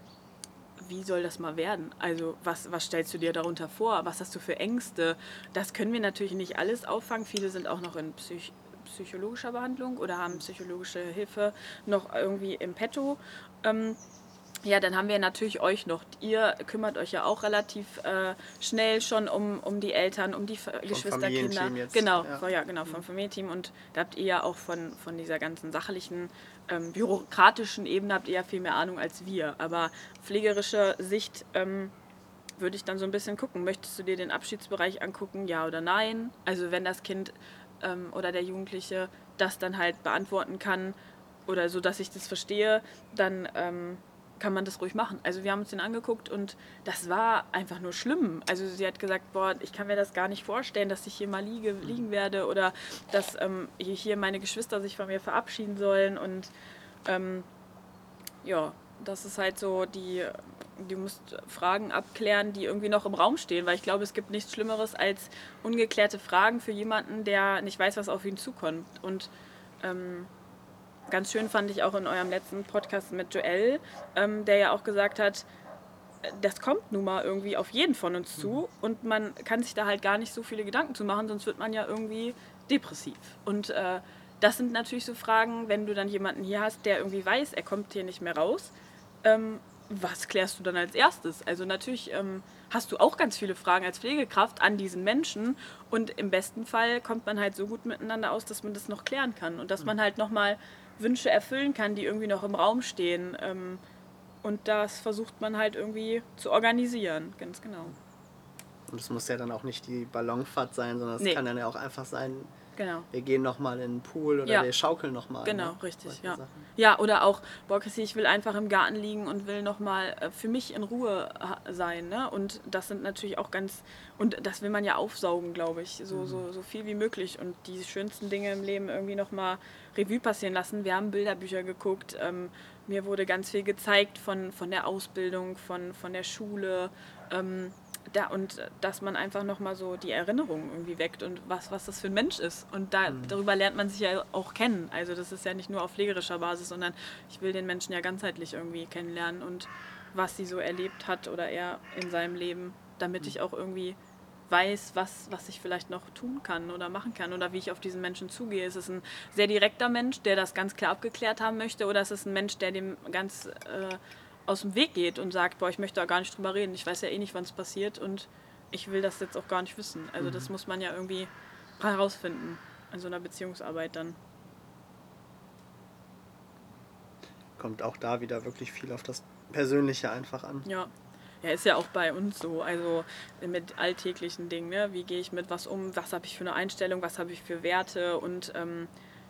wie soll das mal werden? Also was, was stellst du dir darunter vor? Was hast du für Ängste? Das können wir natürlich nicht alles auffangen. Viele sind auch noch in Psych psychologischer Behandlung oder haben psychologische Hilfe noch irgendwie im Petto. Ähm, ja, dann haben wir natürlich euch noch. Ihr kümmert euch ja auch relativ äh, schnell schon um, um die Eltern, um die vom Geschwisterkinder. Jetzt. Genau, ja. ja. genau, vom mhm. Familienteam. Und da habt ihr ja auch von, von dieser ganzen sachlichen, ähm, bürokratischen Ebene habt ihr ja viel mehr Ahnung als wir. Aber pflegerische Sicht ähm, würde ich dann so ein bisschen gucken. Möchtest du dir den Abschiedsbereich angucken, ja oder nein? Also wenn das Kind ähm, oder der Jugendliche das dann halt beantworten kann oder so, dass ich das verstehe, dann ähm, kann man das ruhig machen. Also wir haben uns den angeguckt und das war einfach nur schlimm. Also sie hat gesagt, boah, ich kann mir das gar nicht vorstellen, dass ich hier mal liege, liegen werde oder dass ähm, hier meine Geschwister sich von mir verabschieden sollen und ähm, ja, das ist halt so die, du musst Fragen abklären, die irgendwie noch im Raum stehen, weil ich glaube, es gibt nichts Schlimmeres als ungeklärte Fragen für jemanden, der nicht weiß, was auf ihn zukommt und ähm, Ganz schön fand ich auch in eurem letzten Podcast mit Joel, ähm, der ja auch gesagt hat, das kommt nun mal irgendwie auf jeden von uns zu mhm. und man kann sich da halt gar nicht so viele Gedanken zu machen, sonst wird man ja irgendwie depressiv. Und äh, das sind natürlich so Fragen, wenn du dann jemanden hier hast, der irgendwie weiß, er kommt hier nicht mehr raus. Ähm, was klärst du dann als erstes? Also natürlich ähm, hast du auch ganz viele Fragen als Pflegekraft an diesen Menschen und im besten Fall kommt man halt so gut miteinander aus, dass man das noch klären kann und dass mhm. man halt nochmal Wünsche erfüllen kann, die irgendwie noch im Raum stehen. Ähm, und das versucht man halt irgendwie zu organisieren, ganz genau. Und es muss ja dann auch nicht die Ballonfahrt sein, sondern es nee. kann dann ja auch einfach sein, Genau. Wir gehen nochmal in den Pool oder ja. wir schaukeln nochmal. Genau, ne? richtig. Ja. ja, oder auch, boah, Chrissy, ich will einfach im Garten liegen und will nochmal äh, für mich in Ruhe sein. Ne? Und das sind natürlich auch ganz, und das will man ja aufsaugen, glaube ich, so, mhm. so, so viel wie möglich. Und die schönsten Dinge im Leben irgendwie nochmal Revue passieren lassen. Wir haben Bilderbücher geguckt. Ähm, mir wurde ganz viel gezeigt von, von der Ausbildung, von, von der Schule. Ähm, da, und dass man einfach nochmal so die Erinnerungen irgendwie weckt und was, was das für ein Mensch ist. Und da, mhm. darüber lernt man sich ja auch kennen. Also das ist ja nicht nur auf pflegerischer Basis, sondern ich will den Menschen ja ganzheitlich irgendwie kennenlernen und was sie so erlebt hat oder er in seinem Leben, damit mhm. ich auch irgendwie weiß, was, was ich vielleicht noch tun kann oder machen kann oder wie ich auf diesen Menschen zugehe. Ist es ein sehr direkter Mensch, der das ganz klar abgeklärt haben möchte oder ist es ein Mensch, der dem ganz... Äh, aus dem Weg geht und sagt, boah, ich möchte da gar nicht drüber reden, ich weiß ja eh nicht, wann es passiert und ich will das jetzt auch gar nicht wissen. Also mhm. das muss man ja irgendwie herausfinden in so einer Beziehungsarbeit dann. Kommt auch da wieder wirklich viel auf das Persönliche einfach an. Ja. Ja, ist ja auch bei uns so. Also mit alltäglichen Dingen, ne? Wie gehe ich mit was um? Was habe ich für eine Einstellung? Was habe ich für Werte? Und ähm,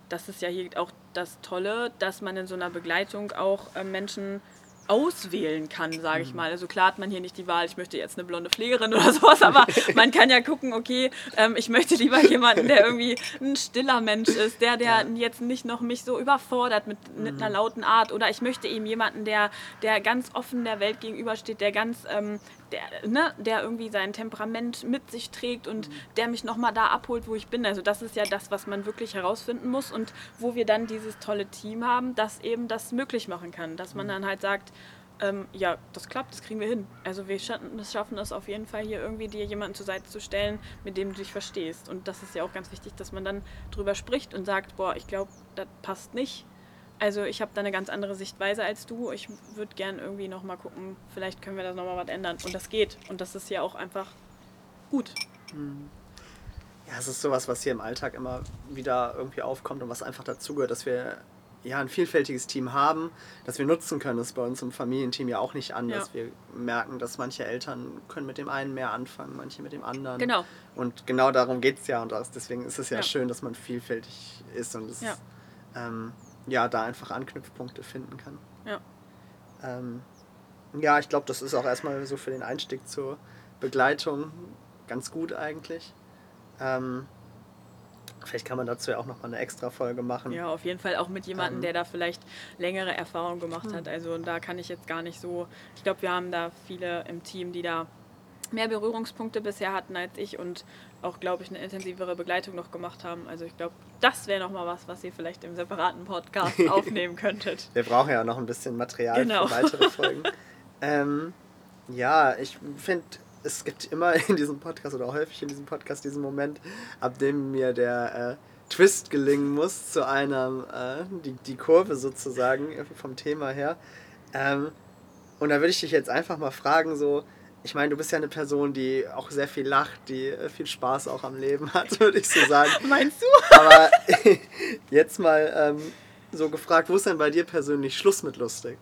das ist ja hier auch das Tolle, dass man in so einer Begleitung auch äh, Menschen auswählen kann, <clears throat> sage ich mhm. mal. Also klar hat man hier nicht die Wahl, ich möchte jetzt eine blonde Pflegerin oder <laughs> sowas, aber man kann ja gucken, okay, ähm, ich möchte lieber jemanden, der irgendwie ein stiller Mensch ist, der, der ja. jetzt nicht noch mich so überfordert mit, mit mhm. einer lauten Art oder ich möchte eben jemanden, der, der ganz offen der Welt gegenübersteht, der ganz ähm, der, ne, der irgendwie sein Temperament mit sich trägt und mhm. der mich nochmal da abholt, wo ich bin. Also das ist ja das, was man wirklich herausfinden muss und wo wir dann dieses tolle Team haben, das eben das möglich machen kann. Dass man mhm. dann halt sagt, ähm, ja, das klappt, das kriegen wir hin. Also wir schaffen es auf jeden Fall hier irgendwie dir jemanden zur Seite zu stellen, mit dem du dich verstehst. Und das ist ja auch ganz wichtig, dass man dann drüber spricht und sagt, boah, ich glaube, das passt nicht also ich habe da eine ganz andere Sichtweise als du. Ich würde gern irgendwie nochmal gucken, vielleicht können wir da nochmal was ändern. Und das geht. Und das ist ja auch einfach gut. Hm. Ja, es ist sowas, was hier im Alltag immer wieder irgendwie aufkommt und was einfach dazugehört, dass wir ja ein vielfältiges Team haben, das wir nutzen können. Das ist bei uns im Familienteam ja auch nicht anders. Ja. Wir merken, dass manche Eltern können mit dem einen mehr anfangen, manche mit dem anderen. Genau. Und genau darum geht es ja. Und deswegen ist es ja, ja, schön, dass man vielfältig ist und es ja. ähm, ja, da einfach Anknüpfpunkte finden kann. Ja. Ähm, ja, ich glaube, das ist auch erstmal so für den Einstieg zur Begleitung ganz gut eigentlich. Ähm, vielleicht kann man dazu ja auch nochmal eine extra Folge machen. Ja, auf jeden Fall auch mit jemandem, ähm, der da vielleicht längere Erfahrung gemacht hat. Hm. Also da kann ich jetzt gar nicht so. Ich glaube, wir haben da viele im Team, die da mehr Berührungspunkte bisher hatten als ich und auch, glaube ich, eine intensivere Begleitung noch gemacht haben. Also ich glaube, das wäre nochmal was, was ihr vielleicht im separaten Podcast <laughs> aufnehmen könntet. Wir brauchen ja noch ein bisschen Material genau. für weitere <laughs> Folgen. ähm, ja, ich finde, es gibt immer in diesem Podcast oder häufig in diesem Podcast diesen Moment, ab dem mir der äh, Twist gelingen muss zu einer, äh, die, die Kurve sozusagen vom Thema her. Ähm, und da würde ich dich jetzt einfach mal fragen, so, ich meine, du bist ja eine Person, die auch sehr viel lacht, die äh, viel Spaß auch am Leben hat, <laughs> würde ich so sagen. <laughs> Meinst du? Aber <laughs> jetzt mal ähm, so gefragt, wo ist denn bei dir persönlich Schluss mit lustig?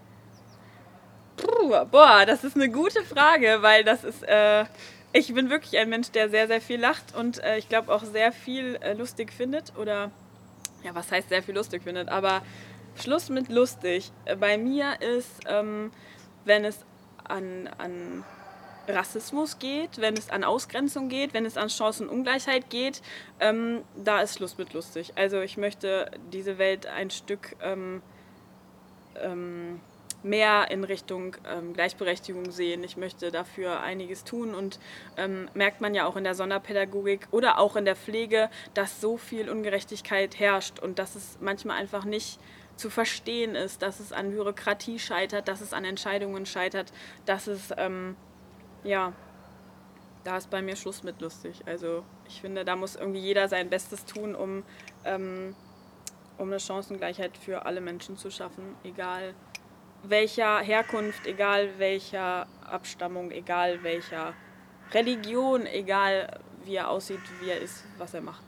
Puh, boah, das ist eine gute Frage, weil das ist, äh, ich bin wirklich ein Mensch, der sehr, sehr viel lacht und äh, ich glaube auch sehr viel äh, lustig findet oder, ja, was heißt sehr viel lustig findet, aber Schluss mit lustig. Äh, bei mir ist, ähm, wenn es an, an Rassismus geht, wenn es an Ausgrenzung geht, wenn es an Chancenungleichheit geht, ähm, da ist Schluss mit lustig. Also ich möchte diese Welt ein Stück ähm, ähm, mehr in Richtung ähm, Gleichberechtigung sehen. Ich möchte dafür einiges tun und ähm, merkt man ja auch in der Sonderpädagogik oder auch in der Pflege, dass so viel Ungerechtigkeit herrscht und dass es manchmal einfach nicht zu verstehen ist, dass es an Bürokratie scheitert, dass es an Entscheidungen scheitert, dass es ähm, ja, da ist bei mir Schluss mit lustig. Also ich finde, da muss irgendwie jeder sein Bestes tun, um, ähm, um eine Chancengleichheit für alle Menschen zu schaffen, egal welcher Herkunft, egal welcher Abstammung, egal welcher Religion, egal wie er aussieht, wie er ist, was er macht.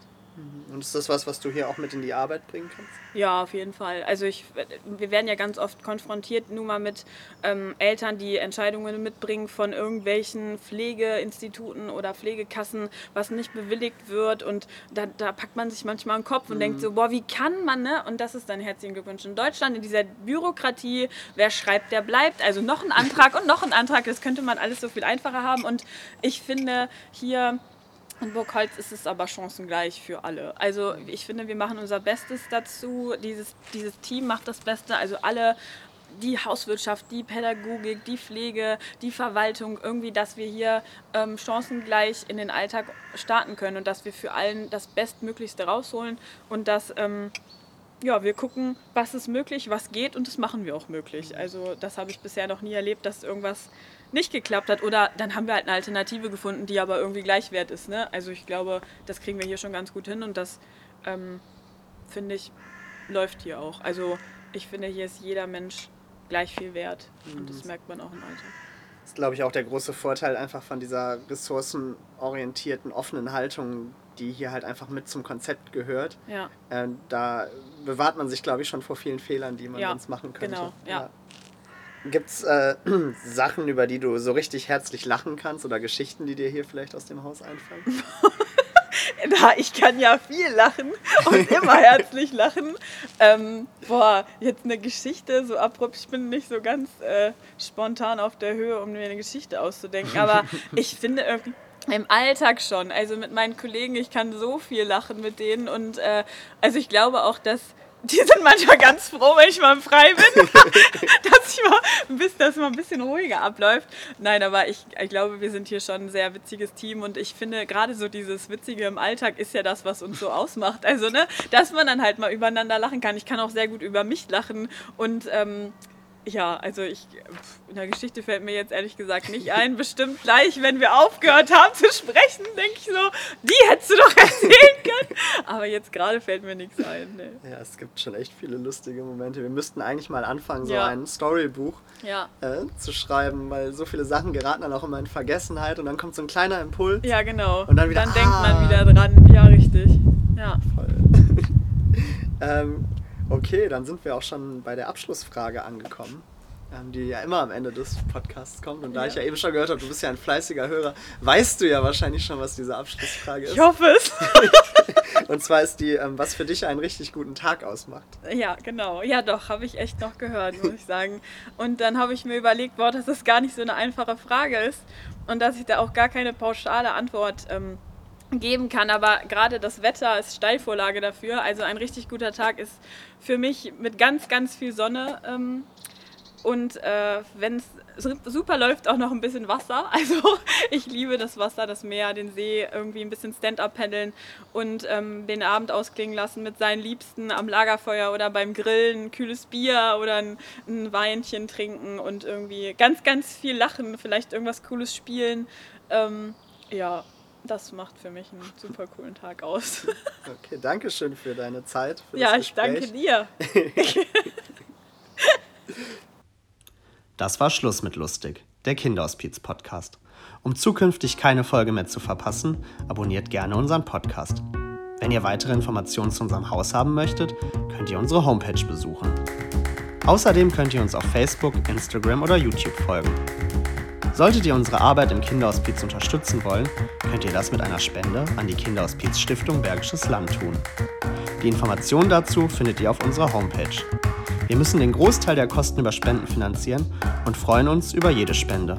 Und ist das was, was du hier auch mit in die Arbeit bringen kannst? Ja, auf jeden Fall. Also ich, wir werden ja ganz oft konfrontiert nur mal mit ähm, Eltern, die Entscheidungen mitbringen von irgendwelchen Pflegeinstituten oder Pflegekassen, was nicht bewilligt wird. Und da, da packt man sich manchmal einen Kopf und mhm. denkt so, boah, wie kann man, ne? Und das ist dann herzlichen Glückwunsch. In Deutschland, in dieser Bürokratie, wer schreibt, der bleibt. Also noch ein Antrag und noch ein Antrag, das könnte man alles so viel einfacher haben. Und ich finde hier in Burgholz ist es aber chancengleich für alle. Also ich finde, wir machen unser Bestes dazu. Dieses, dieses Team macht das Beste. Also alle, die Hauswirtschaft, die Pädagogik, die Pflege, die Verwaltung, irgendwie, dass wir hier ähm, chancengleich in den Alltag starten können und dass wir für allen das Bestmöglichste rausholen und dass ähm, ja, wir gucken, was ist möglich, was geht und das machen wir auch möglich. Also das habe ich bisher noch nie erlebt, dass irgendwas nicht geklappt hat. Oder dann haben wir halt eine Alternative gefunden, die aber irgendwie gleichwert ist. Ne? Also ich glaube, das kriegen wir hier schon ganz gut hin und das, ähm, finde ich, läuft hier auch. Also ich finde, hier ist jeder Mensch gleich viel wert. Und das merkt man auch im Alltag. Das ist, glaube ich, auch der große Vorteil einfach von dieser ressourcenorientierten, offenen Haltung, die hier halt einfach mit zum Konzept gehört. Ja. Äh, da bewahrt man sich, glaube ich, schon vor vielen Fehlern, die man Ja, sonst machen könnte. genau, ja. Gibt es äh, <clears throat> Sachen, über die du so richtig herzlich lachen kannst oder Geschichten, die dir hier vielleicht aus dem Haus einfallen? <laughs> Da, ich kann ja viel lachen und <laughs> immer herzlich lachen. Ähm, boah, jetzt eine Geschichte, so abrupt, ich bin nicht so ganz äh, spontan auf der Höhe, um mir eine Geschichte auszudenken, aber <laughs> ich finde irgendwie im Alltag schon, also mit meinen Kollegen, ich kann so viel lachen mit denen und äh, also ich glaube auch, dass die sind manchmal ganz froh, wenn ich mal frei bin, <laughs> <laughs> dass ich mal ein bisschen, dass es mal ein bisschen ruhiger abläuft. Nein, aber ich, ich glaube, wir sind hier schon ein sehr witziges Team und ich finde gerade so dieses Witzige im Alltag ist ja das, was uns so ausmacht. Also, ne, dass man dann halt mal übereinander lachen kann. Ich kann auch sehr gut über mich lachen und ähm, ja, also ich, in der Geschichte fällt mir jetzt ehrlich gesagt nicht ein. Bestimmt gleich, wenn wir aufgehört haben zu sprechen, denke ich so, die hättest du doch erzählen können. Aber jetzt gerade fällt mir nichts ein. Nee. Ja, es gibt schon echt viele lustige Momente. Wir müssten eigentlich mal anfangen, so Ja. ein Storybuch Ja. äh, zu schreiben, weil so viele Sachen geraten dann auch immer in Vergessenheit und dann kommt so ein kleiner Impuls. Ja, genau. Und dann wieder, denkt ah. man wieder dran. Ja, richtig. Ja. Voll. <laughs> ähm, okay, dann sind wir auch schon bei der Abschlussfrage angekommen, ähm, die ja immer am Ende des Podcasts kommt. Und da Ja. ich ja eben schon gehört habe, du bist ja ein fleißiger Hörer, weißt du ja wahrscheinlich schon, was diese Abschlussfrage ist. Ich hoffe es. <laughs> Und zwar ist die, ähm, was für dich einen richtig guten Tag ausmacht. Ja, genau. Ja, doch, habe ich echt noch gehört, muss ich sagen. Und dann habe ich mir überlegt, boah, dass das gar nicht so eine einfache Frage ist und dass ich da auch gar keine pauschale Antwort ähm, geben kann. Aber gerade das Wetter ist Steilvorlage dafür. Also ein richtig guter Tag ist für mich mit ganz, ganz viel Sonne. Ähm, und äh, wenn es super läuft, auch noch ein bisschen Wasser. <laughs> Also ich liebe das Wasser, das Meer, den See, irgendwie ein bisschen Stand-up paddeln und ähm, den Abend ausklingen lassen mit seinen Liebsten am Lagerfeuer oder beim Grillen, ein kühles Bier oder ein, ein Weinchen trinken und irgendwie ganz, ganz viel lachen, vielleicht irgendwas Cooles spielen. Ähm, ja, das macht für mich einen super coolen Tag aus. <laughs> Okay, danke schön für deine Zeit. Für ja, das ich danke dir. <laughs> Das war Schluss mit Lustig, der Kinderhospiz-Podcast. Um zukünftig keine Folge mehr zu verpassen, abonniert gerne unseren Podcast. Wenn ihr weitere Informationen zu unserem Haus haben möchtet, könnt ihr unsere Homepage besuchen. Außerdem könnt ihr uns auf Facebook, Instagram oder YouTube folgen. Solltet ihr unsere Arbeit im Kinderhospiz unterstützen wollen, könnt ihr das mit einer Spende an die Kinderhospiz Stiftung Bergisches Land tun. Die Informationen dazu findet ihr auf unserer Homepage. Wir müssen den Großteil der Kosten über Spenden finanzieren und freuen uns über jede Spende.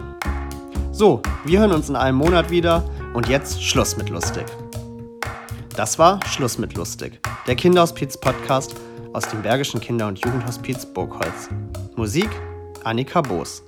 So, wir hören uns in einem Monat wieder und jetzt Schluss mit lustig. Das war Schluss mit lustig, der Kinderhospiz-Podcast aus dem Bergischen Kinder- und Jugendhospiz Burgholz. Musik Annika Boos.